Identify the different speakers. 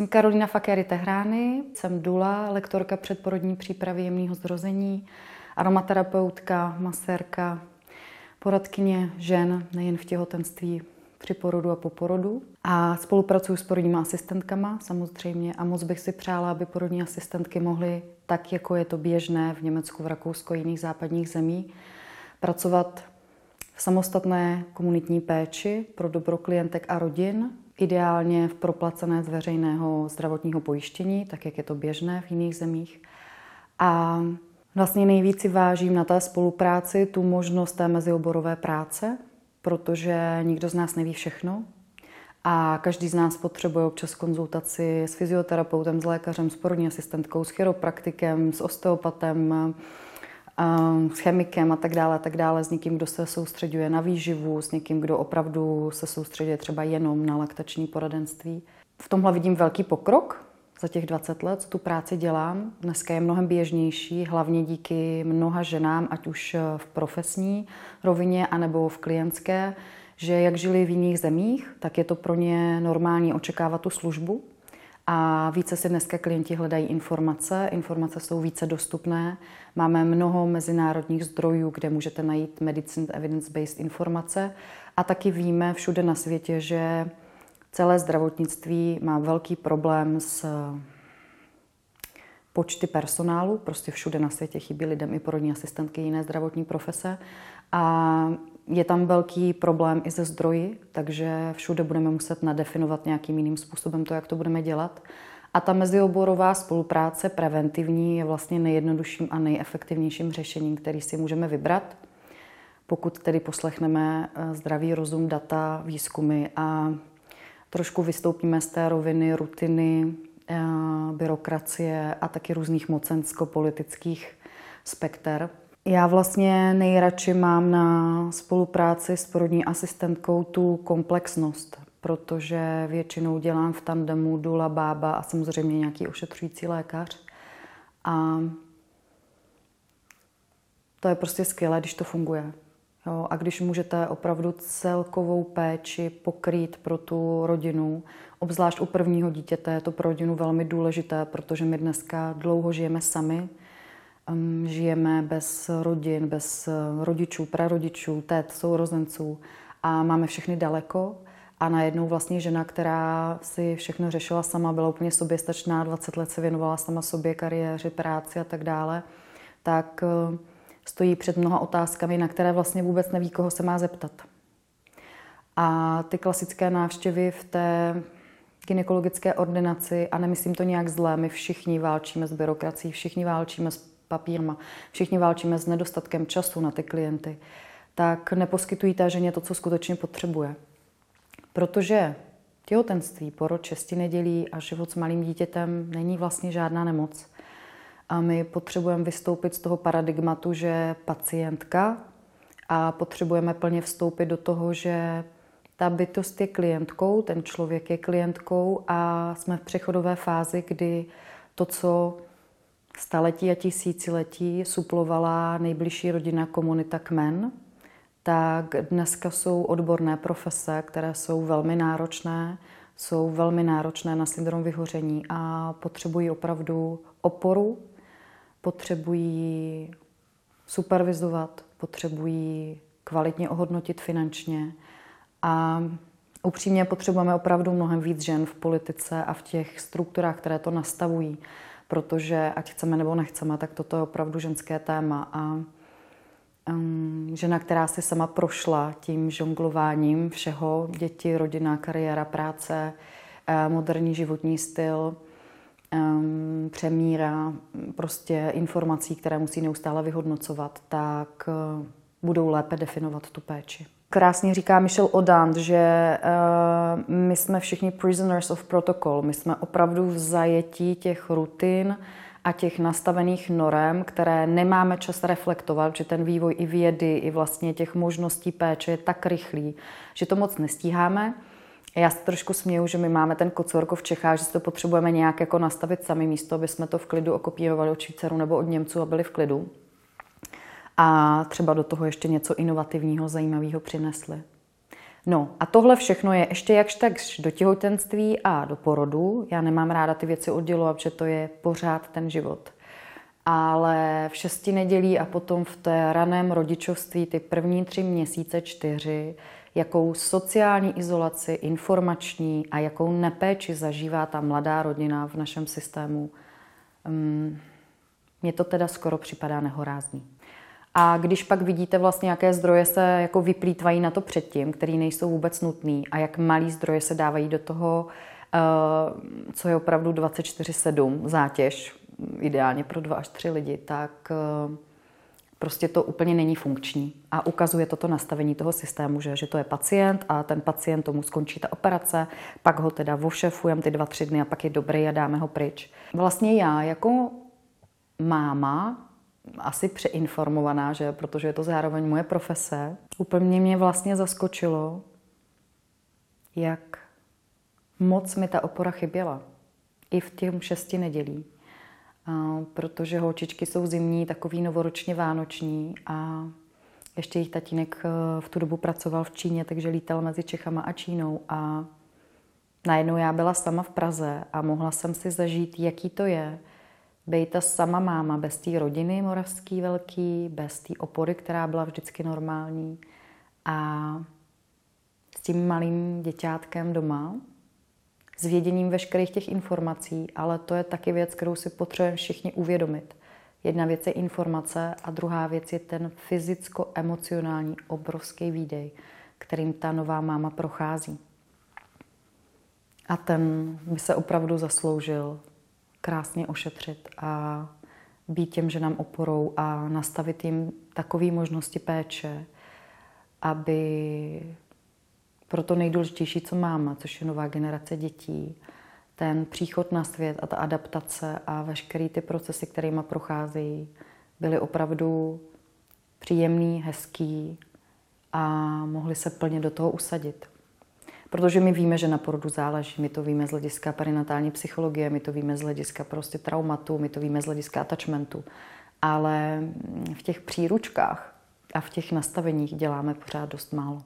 Speaker 1: Jsem Karolina Fakery Tehrány, jsem dula, lektorka předporodní přípravy jemného zrození, aromaterapeutka, masérka, poradkyně žen nejen v těhotenství, při porodu a po porodu. A spolupracuji s porodními asistentkama samozřejmě a moc bych si přála, aby porodní asistentky mohly, tak jako je to běžné v Německu, v Rakousku a jiných západních zemí, pracovat v samostatné komunitní péči pro dobro klientek a rodin, ideálně v proplacené z veřejného zdravotního pojištění, tak jak je to běžné v jiných zemích. A vlastně nejvíc si vážím na té spolupráci tu možnost té mezioborové práce, protože nikdo z nás neví všechno a každý z nás potřebuje občas konzultaci s fyzioterapeutem, s lékařem, s porodní asistentkou, s chiropraktikem, s osteopatem, s chemikem a tak dále, a tak dále, s někým, kdo se soustředuje na výživu, s někým, kdo opravdu se soustředuje třeba jenom na laktační poradenství. V tomhle vidím velký pokrok za těch 20 let, co tu práci dělám. Dneska je mnohem běžnější, hlavně díky mnoha ženám, ať už v profesní rovině, anebo v klientské, že jak žili v jiných zemích, tak je to pro ně normální očekávat tu službu. A více si dneska klienti hledají informace, informace jsou více dostupné. Máme mnoho mezinárodních zdrojů, kde můžete najít medicine evidence-based informace. A taky víme všude na světě, že celé zdravotnictví má velký problém s počty personálu, prostě všude na světě chybí lidem i porodní asistentky, jiné zdravotní profese. A je tam velký problém i ze zdroji, takže všude budeme muset nadefinovat nějakým jiným způsobem to, jak to budeme dělat. A ta mezioborová spolupráce preventivní je vlastně nejjednodušším a nejefektivnějším řešením, který si můžeme vybrat, pokud tedy poslechneme eh, zdravý rozum, data, výzkumy a trošku vystoupíme z té roviny rutiny, eh, byrokracie a taky různých mocensko-politických spekter. Já vlastně nejradši mám na spolupráci s porodní asistentkou tu komplexnost, protože většinou dělám v tandemu dula, bába a samozřejmě nějaký ošetřující lékař. A to je prostě skvělé, když to funguje. Jo, a když můžete opravdu celkovou péči pokrýt pro tu rodinu, obzvlášť u prvního dítěte, je to pro rodinu velmi důležité, protože my dneska dlouho žijeme sami, žijeme bez rodin, bez rodičů, prarodičů, tet, sourozenců a máme všechny daleko. A najednou vlastně žena, která si všechno řešila sama, byla úplně soběstačná, 20 let se věnovala sama sobě, kariéře, práci a tak dále, tak eh, stojí před mnoha otázkami, na které vlastně vůbec neví, koho se má zeptat. A ty klasické návštěvy v té gynekologické ordinaci, a nemyslím to nějak zlé, my všichni válčíme s byrokracií, všichni válčíme s papírma, všichni válčíme s nedostatkem času na ty klienty, tak neposkytují té ženě to, co skutečně potřebuje. Protože těhotenství, porod, šesti nedělí a život s malým dítětem není vlastně žádná nemoc. A my potřebujeme vystoupit z toho paradigmatu, že pacientka a potřebujeme plně vstoupit do toho, že ta bytost je klientkou, ten člověk je klientkou a jsme v přechodové fázi, kdy to, co staletí a tisíciletí suplovala nejbližší rodina komunita kmen, tak dneska jsou odborné profese, které jsou velmi náročné, jsou velmi náročné na syndrom vyhoření a potřebují opravdu oporu, potřebují supervizovat, potřebují kvalitně ohodnotit finančně a upřímně potřebujeme opravdu mnohem víc žen v politice a v těch strukturách, které to nastavují protože ať chceme nebo nechceme, tak toto je opravdu ženské téma. A um, žena, která si sama prošla tím žonglováním všeho, děti, rodina, kariéra, práce, uh, moderní životní styl, um, přemíra prostě informací, které musí neustále vyhodnocovat, tak uh, budou lépe definovat tu péči. Krásně říká Michel Odand, že uh, my jsme všichni prisoners of protocol. My jsme opravdu v zajetí těch rutin a těch nastavených norem, které nemáme čas reflektovat, že ten vývoj i vědy, i vlastně těch možností péče je tak rychlý, že to moc nestíháme. Já se trošku směju, že my máme ten kocorko v Čechách, že si to potřebujeme nějak jako nastavit sami místo, aby jsme to v klidu okopírovali od Švýcarů nebo od Němců a byli v klidu a třeba do toho ještě něco inovativního, zajímavého přinesli. No a tohle všechno je ještě jakž tak do těhotenství a do porodu. Já nemám ráda ty věci oddělovat, protože to je pořád ten život. Ale v šesti nedělí a potom v té raném rodičovství ty první tři měsíce, čtyři, jakou sociální izolaci, informační a jakou nepéči zažívá ta mladá rodina v našem systému, um, mně to teda skoro připadá nehorázný. A když pak vidíte vlastně, jaké zdroje se jako vyplýtvají na to předtím, které nejsou vůbec nutný a jak malý zdroje se dávají do toho, eh, co je opravdu 24-7 zátěž, ideálně pro dva až tři lidi, tak eh, prostě to úplně není funkční. A ukazuje toto nastavení toho systému, že, že to je pacient a ten pacient tomu skončí ta operace, pak ho teda vošefujeme ty dva, tři dny a pak je dobrý a dáme ho pryč. Vlastně já jako máma asi přeinformovaná, že protože je to zároveň moje profese, úplně mě vlastně zaskočilo, jak moc mi ta opora chyběla. I v těm šesti nedělí. A protože holčičky jsou zimní, takový novoročně vánoční a ještě jejich tatínek eh, v tu dobu pracoval v Číně, takže lítal mezi Čechama a Čínou a najednou já byla sama v Praze a mohla jsem si zažít, jaký to je, být ta sama máma bez té rodiny moravský velký, bez té opory, která byla vždycky normální a s tím malým děťátkem doma, s věděním veškerých těch informací, ale to je taky věc, kterou si potřebujeme všichni uvědomit. Jedna věc je informace a druhá věc je ten fyzicko-emocionální obrovský výdej, kterým ta nová máma prochází. A ten by se opravdu zasloužil krásně ošetřit a být těm ženám oporou a nastavit jim takové možnosti péče, aby pro to nejdůležitější, co mám, což je nová generace dětí, ten příchod na svět a ta adaptace a veškeré ty procesy, kterými procházejí, byly opravdu příjemný, hezký a mohli se plně do toho usadit. Protože my víme, že na porodu záleží. My to víme z hlediska perinatální psychologie, my to víme z hlediska prostě traumatu, my to víme z hlediska attachmentu. Ale v těch příručkách a v těch nastaveních děláme pořád dost málo.